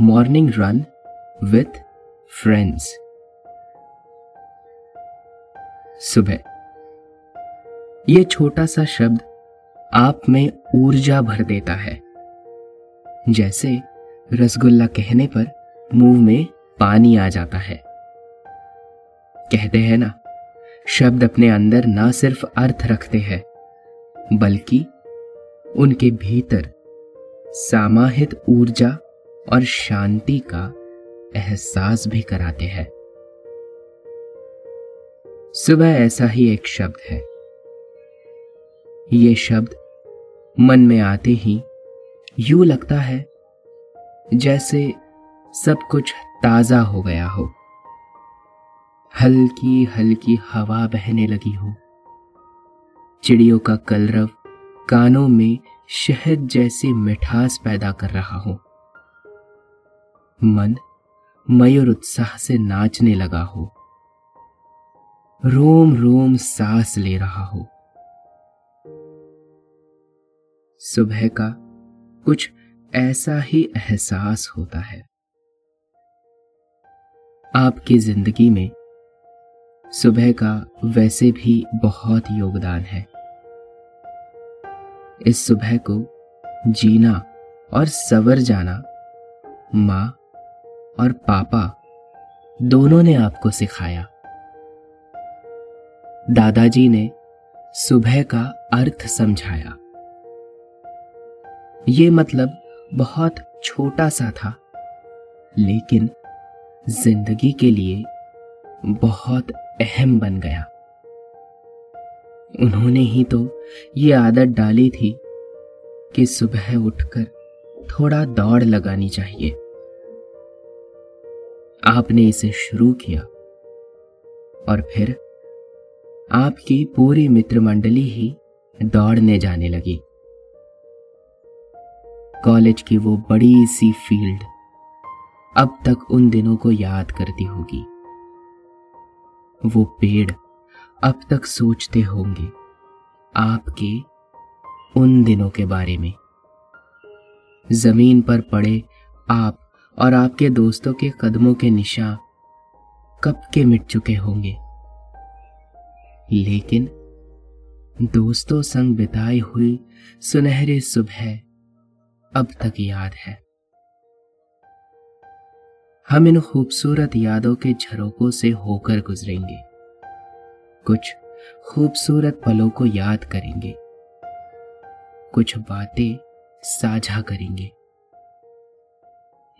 Morning run with friends सुबह। यह छोटा सा शब्द आप में ऊर्जा भर देता है। जैसे रसगुल्ला कहने पर मुँह में पानी आ जाता है। कहते हैं ना, शब्द अपने अंदर ना सिर्फ़ अर्थ रखते हैं, बल्कि उनके भीतर सामाहित ऊर्जा और शांति का एहसास भी कराते हैं। सुबह ऐसा ही एक शब्द है। ये शब्द मन में आते ही यूँ लगता है जैसे सब कुछ ताज़ा हो गया हो। हल्की हल्की हवा बहने लगी हो। चिड़ियों का कलरव कानों में शहद जैसी मिठास पैदा कर रहा हो। मन मयूर उत्साह से नाचने लगा हो। रोम रोम सांस ले रहा हो। सुबह का कुछ ऐसा ही एहसास होता है। आपकी ज़िंदगी में सुबह का वैसे भी बहुत योगदान है। इस सुबह को जीना और सवर जाना माँ और पापा दोनों ने आपको सिखाया। दादाजी ने सुबह का अर्थ समझाया। ये मतलब बहुत छोटा सा था, लेकिन ज़िंदगी के लिए बहुत अहम बन गया। उन्होंने ही तो ये आदत डाली थी कि सुबह उठकर थोड़ा दौड़ लगानी चाहिए। आपने इसे शुरू किया। और फिर आपकी पूरी मित्र मंडली ही दौड़ने जाने लगी। कॉलेज की वो बड़ी सी फ़ील्ड अब तक उन दिनों को याद करती होगी। वो पेड़ अब तक सोचते होंगे आपके उन दिनों के बारे में। ज़मीन पर पड़े आप और आपके दोस्तों के कदमों के निशान कब के मिट चुके होंगे। लेकिन दोस्तों संग बिताई हुई सुनहरे सुबह अब तक याद है। हम इन खूबसूरत यादों के झरोकों से होकर गुजरेंगे। कुछ खूबसूरत पलों को याद करेंगे। कुछ बातें साझा करेंगे।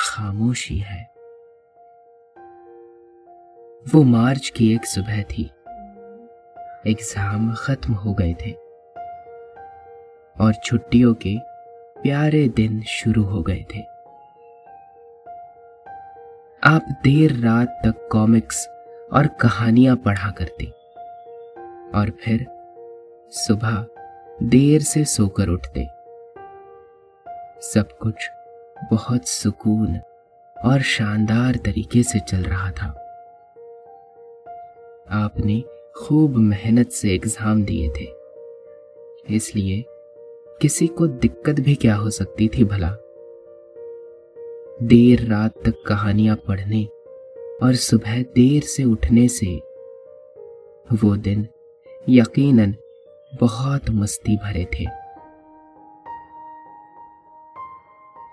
खामोशी है। वो मार्च की एक सुबह थी। एग्ज़ाम खत्म हो गए थे। और छुट्टियों के प्यारे दिन शुरू हो गए थे। आप देर रात तक कॉमिक्स और कहानियाँ पढ़ा करते। और फिर सुबह देर से सोकर उठते। सब कुछ बहुत सुकून और शानदार तरीके से चल रहा था। आपने खूब मेहनत से एग्ज़ाम दिए थे। इसलिए किसी को दिक्कत भी क्या हो सकती थी भला? देर रात तक कहानियाँ पढ़ने और सुबह देर से उठने से वो दिन यकीनन बहुत मस्ती भरे थे।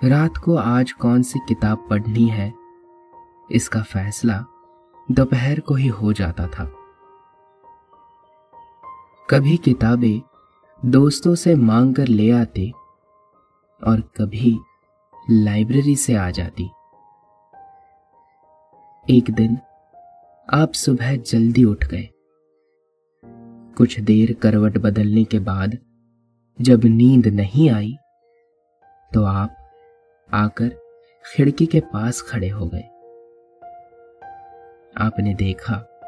रात को आज कौन सी किताब पढ़नी है? इसका फैसला दोपहर को ही हो जाता था। कभी किताबें दोस्तों से मांग कर ले आते और कभी लाइब्रेरी से आ जाती। एक दिन आप सुबह जल्दी उठ गए। कुछ देर करवट बदलने के बाद जब नींद नहीं आई तो आप आकर खिड़की के पास खड़े हो गए। आपने देखा,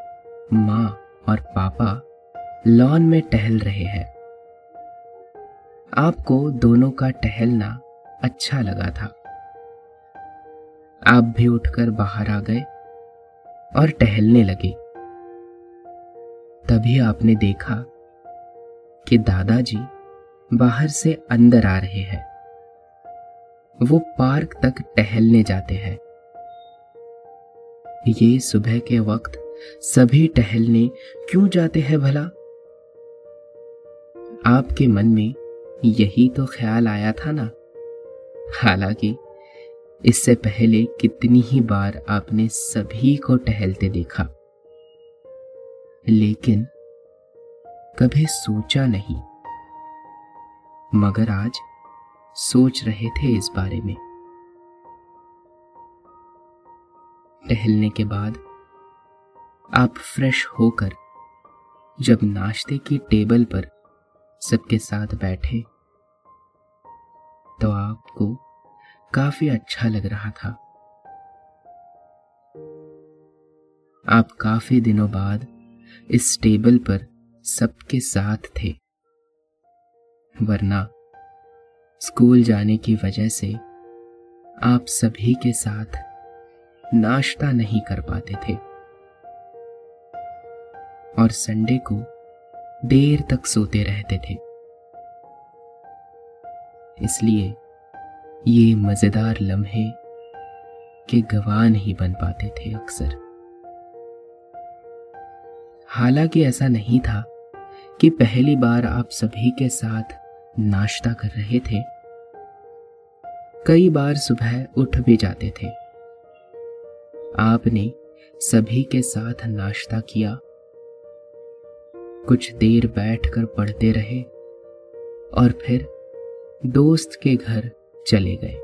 माँ और पापा लॉन में टहल रहे हैं। आपको दोनों का टहलना अच्छा लगा था। आप भी उठकर बाहर आ गए और टहलने लगे। तभी आपने देखा कि दादाजी बाहर से अंदर आ रहे हैं। वो पार्क तक टहलने जाते हैं। ये सुबह के वक्त सभी टहलने क्यों जाते हैं भला? आपके मन में यही तो ख्याल आया था ना? हालाँकि इससे पहले कितनी ही बार आपने सभी को टहलते देखा। लेकिन कभी सोचा नहीं। मगर आज सोच रहे थे इस बारे में। टहलने के बाद आप फ्रेश होकर जब नाश्ते की टेबल पर सबके साथ बैठे तो आपको काफ़ी अच्छा लग रहा था। आप काफ़ी दिनों बाद इस टेबल पर सबके साथ थे, वरना स्कूल जाने की वजह से आप सभी के साथ नाश्ता नहीं कर पाते थे। और संडे को देर तक सोते रहते थे। इसलिए ये मज़ेदार लम्हे के गवाह नहीं बन पाते थे अक्सर। हालाँकि ऐसा नहीं था कि पहली बार आप सभी के साथ नाश्ता कर रहे थे। कई बार सुबह उठ भी जाते थे। आपने सभी के साथ नाश्ता किया। कुछ देर बैठकर पढ़ते रहे और फिर दोस्त के घर चले गए।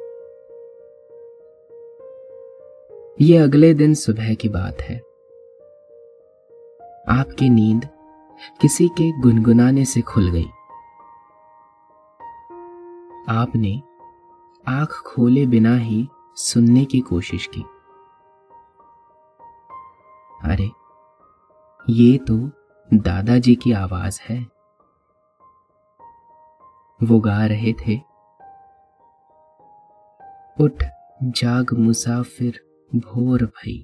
ये अगले दिन सुबह की बात है। आपकी नींद किसी के गुनगुनाने से खुल गई। आपने आँख खोले बिना ही सुनने की कोशिश की। अरे, ये तो दादाजी की आवाज़ है। वो गा रहे थे। उठ, जाग मुसाफिर, भोर भई।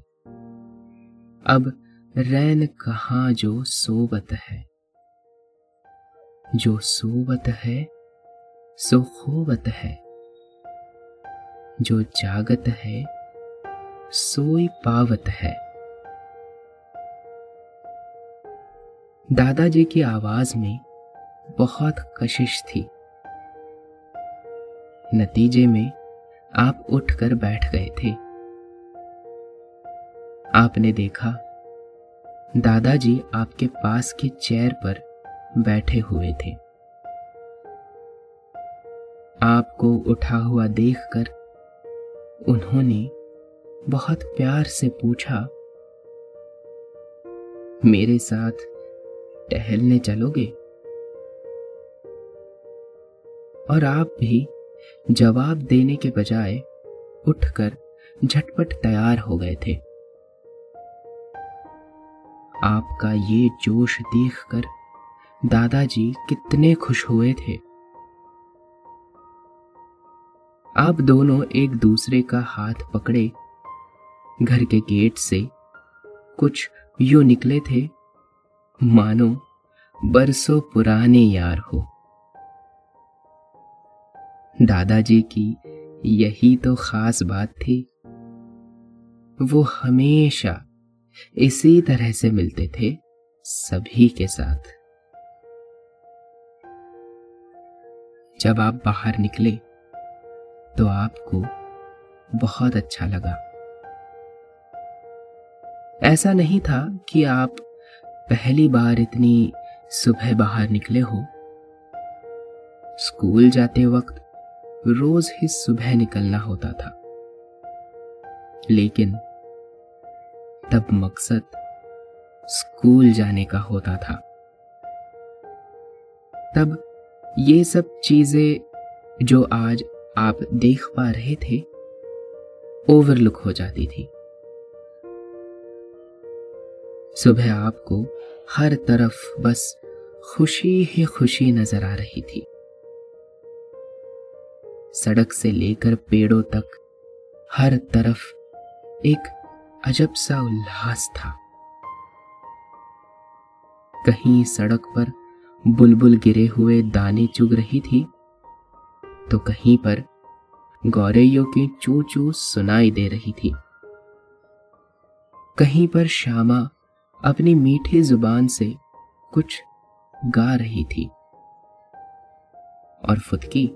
अब रैन कहा जो सोबत है। जो सोबत है सो खोबत है। जो जागत है, सोई पावत है। दादाजी की आवाज़ में बहुत कशिश थी। नतीजे में आप उठकर बैठ गए थे। आपने देखा, दादाजी आपके पास की चेयर पर बैठे हुए थे। आपको उठा हुआ देखकर उन्होंने बहुत प्यार से पूछा, मेरे साथ टहलने चलोगे? और आप भी जवाब देने के बजाय उठकर झटपट तैयार हो गए थे। आपका ये जोश देखकर दादाजी कितने खुश हुए थे। आप दोनों एक दूसरे का हाथ पकड़े, घर के गेट से कुछ यू निकले थे, मानो बरसों पुराने यार हो। दादाजी की यही तो खास बात थी। वो हमेशा इसी तरह से मिलते थे सभी के साथ। जब आप बाहर निकले तो आपको बहुत अच्छा लगा। ऐसा नहीं था कि आप पहली बार इतनी सुबह बाहर निकले हो। स्कूल जाते वक्त रोज ही सुबह निकलना होता था। लेकिन तब मकसद स्कूल जाने का होता था। तब ये सब चीज़ें जो आज आप देख पा रहे थे ओवरलुक हो जाती थी। सुबह आपको हर तरफ़ बस खुशी ही खुशी नज़र आ रही थी। सड़क से लेकर पेड़ों तक हर तरफ़ एक अजब सा उल्लास था। कहीं सड़क पर बुलबुल गिरे हुए दाने चुग रही थी तो कहीं पर गौरैयों की चू चू सुनाई दे रही थी। कहीं पर श्यामा अपनी मीठी ज़ुबान से कुछ गा रही थी। और फुदकी,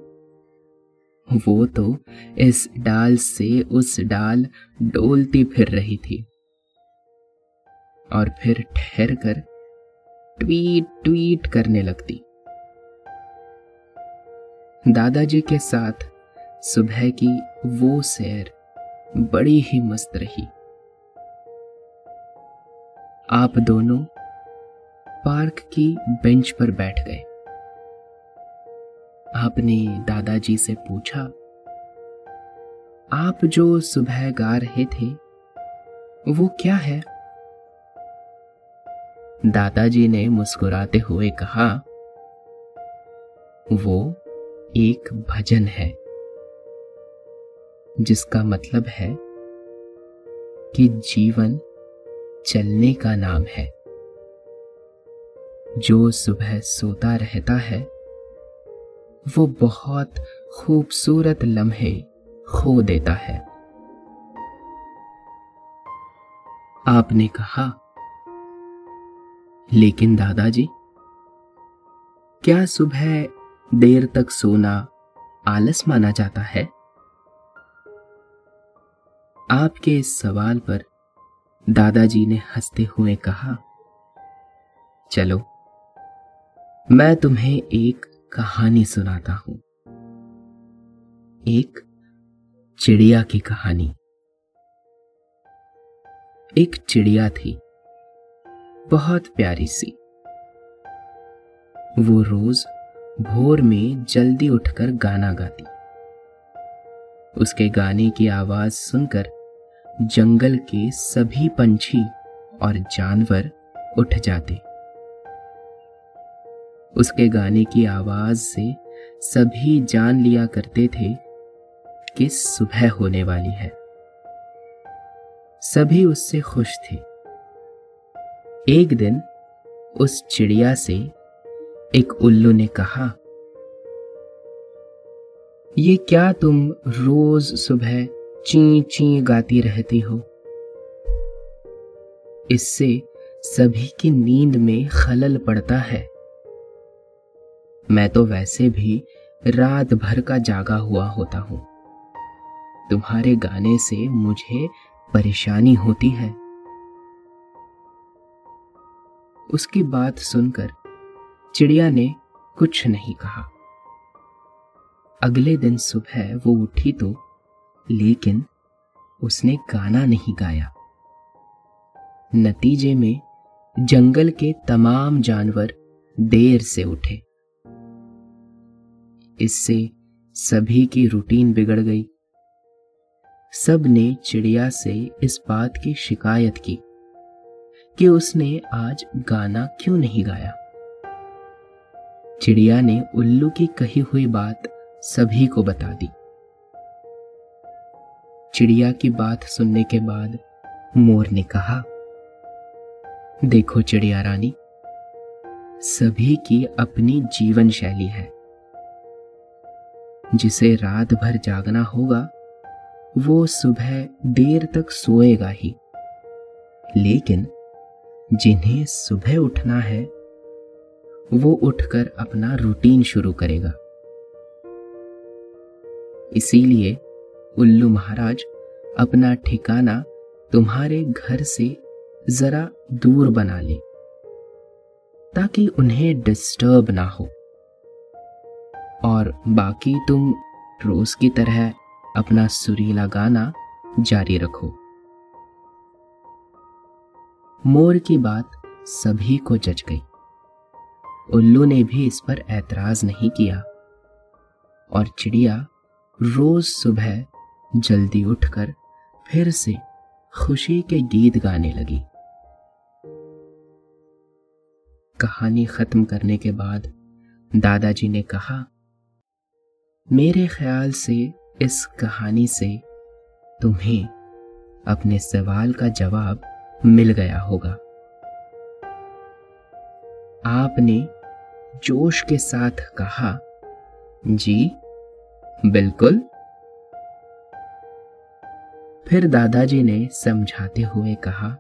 वो तो इस डाल से उस डाल डोलती फिर रही थी। और फिर ठहर कर ट्वीट ट्वीट करने लगती। दादाजी के साथ सुबह की वो सैर बड़ी ही मस्त रही। आप दोनों पार्क की बेंच पर बैठ गए। आपने दादाजी से पूछा, आप जो सुबह गा रहे थे, वो क्या है? दादाजी ने मुस्कुराते हुए कहा, वो एक भजन है, जिसका मतलब है कि जीवन चलने का नाम है। जो सुबह सोता रहता है, वो बहुत खूबसूरत लम्हे खो देता है। आपने कहा, लेकिन दादाजी, क्या सुबह देर तक सोना आलस माना जाता है। आपके इस सवाल पर दादाजी ने हँसते हुए कहा, चलो, मैं तुम्हें एक कहानी सुनाता हूँ। एक चिड़िया की कहानी। एक चिड़िया थी, बहुत प्यारी सी। वो रोज भोर में जल्दी उठकर गाना गाती। उसके गाने की आवाज़ सुनकर जंगल के सभी पंछी और जानवर उठ जाते। उसके गाने की आवाज़ से सभी जान लिया करते थे कि सुबह होने वाली है। सभी उससे खुश थे। एक दिन उस चिड़िया से एक उल्लू ने कहा, ये क्या तुम रोज सुबह ची ची गाती रहती हो? इससे सभी की नींद में खलल पड़ता है। मैं तो वैसे भी रात भर का जागा हुआ होता हूँ। तुम्हारे गाने से मुझे परेशानी होती है। उसकी बात सुनकर चिड़िया ने कुछ नहीं कहा। अगले दिन सुबह वो उठी तो लेकिन उसने गाना नहीं गाया। नतीजे में जंगल के तमाम जानवर देर से उठे। इससे सभी की रूटीन बिगड़ गई। सबने चिड़िया से इस बात की शिकायत की कि उसने आज गाना क्यों नहीं गाया। चिड़िया ने उल्लू की कही हुई बात सभी को बता दी। चिड़िया की बात सुनने के बाद मोर ने कहा, देखो चिड़िया रानी, सभी की अपनी जीवन शैली है। जिसे रात भर जागना होगा, वो सुबह देर तक सोएगा ही। लेकिन जिन्हें सुबह उठना है वो उठकर अपना रूटीन शुरू करेगा। इसीलिए उल्लू महाराज, अपना ठिकाना तुम्हारे घर से जरा दूर बना ले, ताकि उन्हें डिस्टर्ब ना हो। और बाकी तुम रोज की तरह अपना सुरीला गाना जारी रखो। मोर की बात सभी को जच गई। उल्लू ने भी इस पर ऐतराज नहीं किया। और चिड़िया रोज सुबह जल्दी उठकर फिर से खुशी के गीत गाने लगी। कहानी खत्म करने के बाद दादाजी ने कहा, मेरे ख्याल से इस कहानी से तुम्हें अपने सवाल का जवाब मिल गया होगा। आपने जोश के साथ कहा, जी, बिल्कुल। फिर दादाजी ने समझाते हुए कहा,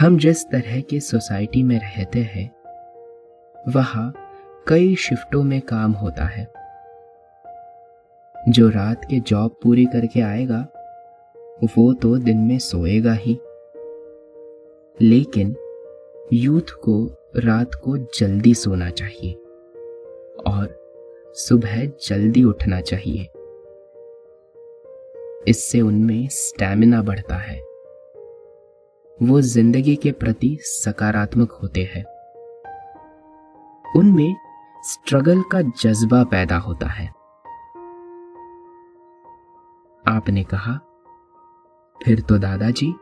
हम जिस तरह की सोसाइटी में रहते हैं, वहाँ कई शिफ्टों में काम होता है। जो रात के जॉब पूरी करके आएगा, वो तो दिन में सोएगा ही। लेकिन यूथ को रात को जल्दी सोना चाहिए और सुबह जल्दी उठना चाहिए। इससे उनमें स्टैमिना बढ़ता है। वो ज़िंदगी के प्रति सकारात्मक होते हैं। उनमें स्ट्रगल का जज्बा पैदा होता है। आपने कहा, फिर तो दादाजी,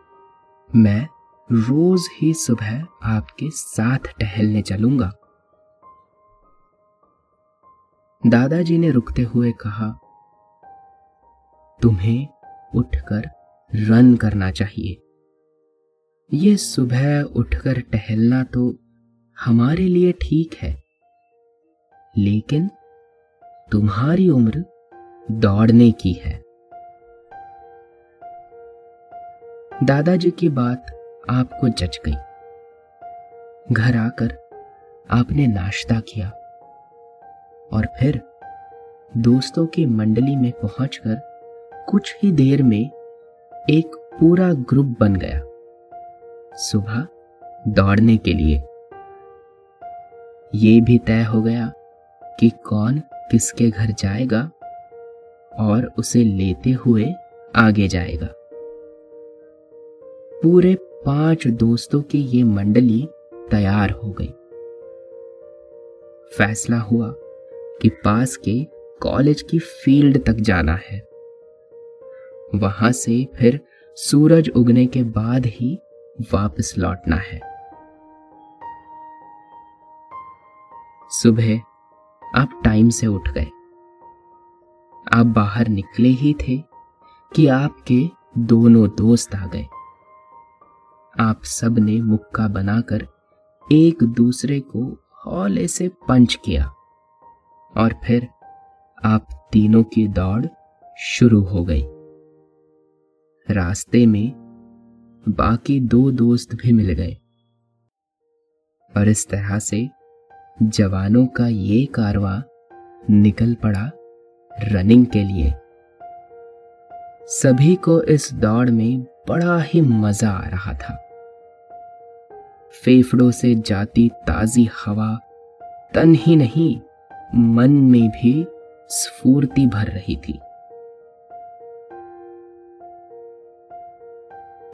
मैं रोज ही सुबह आपके साथ टहलने चलूँगा। दादाजी ने रुकते हुए कहा, तुम्हें उठकर रन करना चाहिए। ये सुबह उठकर टहलना तो हमारे लिए ठीक है, लेकिन तुम्हारी उम्र दौड़ने की है। दादाजी की बात आपको जच गई। घर आकर आपने नाश्ता किया और फिर दोस्तों की मंडली में पहुंचकर कुछ ही देर में एक पूरा ग्रुप बन गया, सुबह दौड़ने के लिए। ये भी तय हो गया कि कौन किसके घर जाएगा और उसे लेते हुए आगे जाएगा। पूरे पाँच दोस्तों की ये मंडली तैयार हो गई। फैसला हुआ कि पास के कॉलेज की फ़ील्ड तक जाना है। वहाँ से फिर सूरज उगने के बाद ही वापस लौटना है। सुबह आप टाइम से उठ गए। आप बाहर निकले ही थे कि आपके दोनों दोस्त आ गए। आप सबने मुक्का बनाकर एक दूसरे को हौले से पंच किया। और फिर आप तीनों की दौड़ शुरू हो गई। रास्ते में बाकी दो दोस्त भी मिल गए। और इस तरह से जवानों का ये कारवा निकल पड़ा रनिंग के लिए। सभी को इस दौड़ में बड़ा ही मज़ा आ रहा था। फेफड़ों से जाती ताजी हवा, तन ही नहीं, मन में भी स्फूर्ति भर रही थी।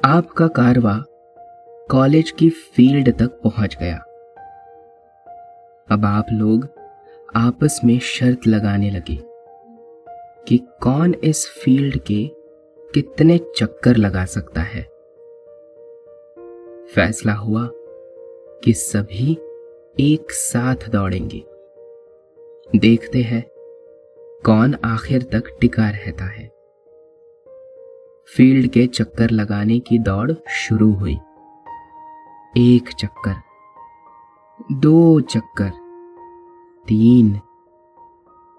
आपका कारवा कॉलेज की फ़ील्ड तक पहुँच गया। अब आप लोग आपस में शर्त लगाने लगे कि कौन इस फ़ील्ड के कितने चक्कर लगा सकता है। फैसला हुआ कि सभी एक साथ दौड़ेंगे। देखते हैं कौन आखिर तक टिका रहता है। फ़ील्ड के चक्कर लगाने की दौड़ शुरू हुई। एक चक्कर, दो चक्कर, तीन,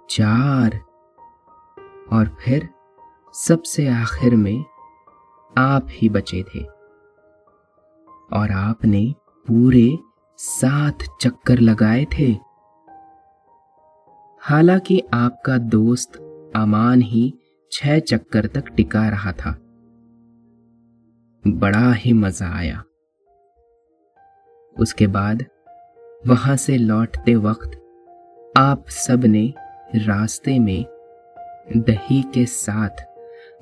चार, और फिर सबसे आखिर में आप ही बचे थे। और आपने पूरे सात चक्कर लगाए थे। हालाँकि आपका दोस्त अमान ही छह चक्कर तक टिका रहा था। बड़ा ही मज़ा आया। उसके बाद वहाँ से लौटते वक्त आप सबने रास्ते में दही के साथ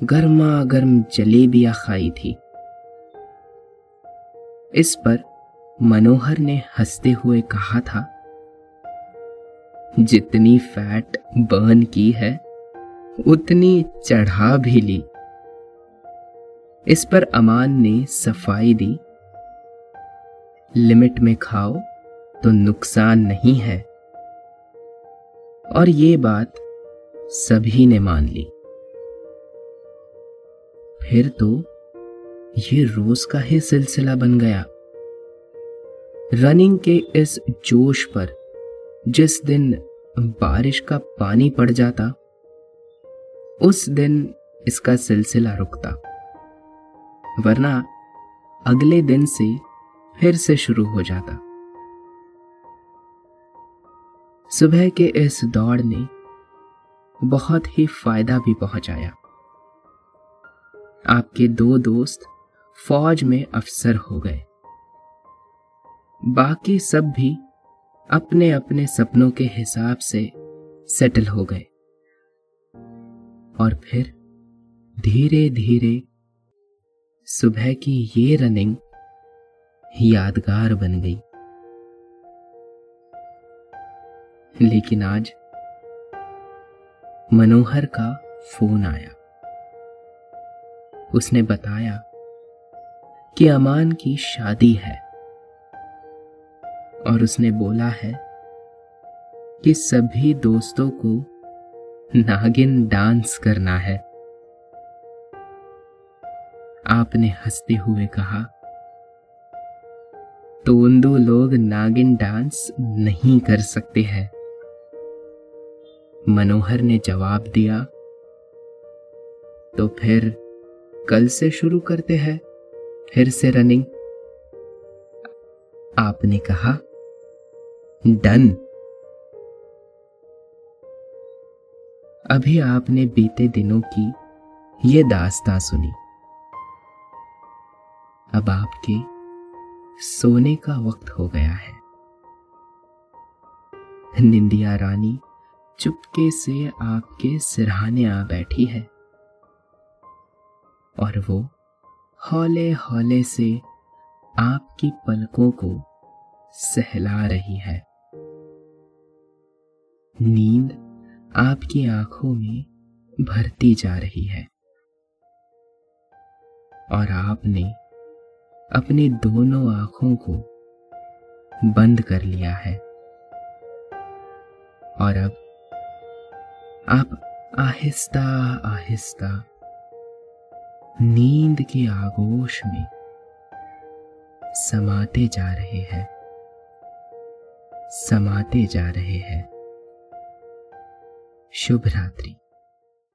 गर्मा गर्म जलेबियाँ खाई थी। इस पर मनोहर ने हँसते हुए कहा था, जितनी फैट बर्न की है, उतनी चढ़ा भी ली। इस पर अमान ने सफ़ाई दी। लिमिट में खाओ तो नुकसान नहीं है। और ये बात सभी ने मान ली। फिर तो ये रोज का ही सिलसिला बन गया। रनिंग के इस जोश पर, जिस दिन बारिश का पानी पड़ जाता, उस दिन इसका सिलसिला रुकता। वरना अगले दिन से फिर से शुरू हो जाता। सुबह के इस दौड़ ने बहुत ही फ़ायदा भी पहुँचाया। आपके दो दोस्त फौज में अफसर हो गए। बाकी सब भी अपने अपने सपनों के हिसाब से सेटल हो गए। और फिर धीरे धीरे सुबह की ये रनिंग यादगार बन गई। लेकिन आज मनोहर का फ़ोन आया। उसने बताया कि अमान की शादी है। और उसने बोला है कि सभी दोस्तों को नागिन डांस करना है। आपने हँसते हुए कहा, तोंदू लोग नागिन डांस नहीं कर सकते हैं। मनोहर ने जवाब दिया तो फिर कल से शुरू करते हैं, फिर से रनिंग। आपने कहा डन। अभी आपने बीते दिनों की ये दास्तां सुनी। अब आपके सोने का वक्त हो गया है। निंदिया रानी चुपके से आपके सिरहाने आ बैठी है। और वो हौले हौले से आपकी पलकों को सहला रही है। नींद आपकी आँखों में भरती जा रही है। और आपने अपने दोनों आँखों को बंद कर लिया है। और अब आप आहिस्ता आहिस्ता नींद के आगोश में समाते जा रहे हैं। समाते जा रहे हैं। शुभ रात्रि।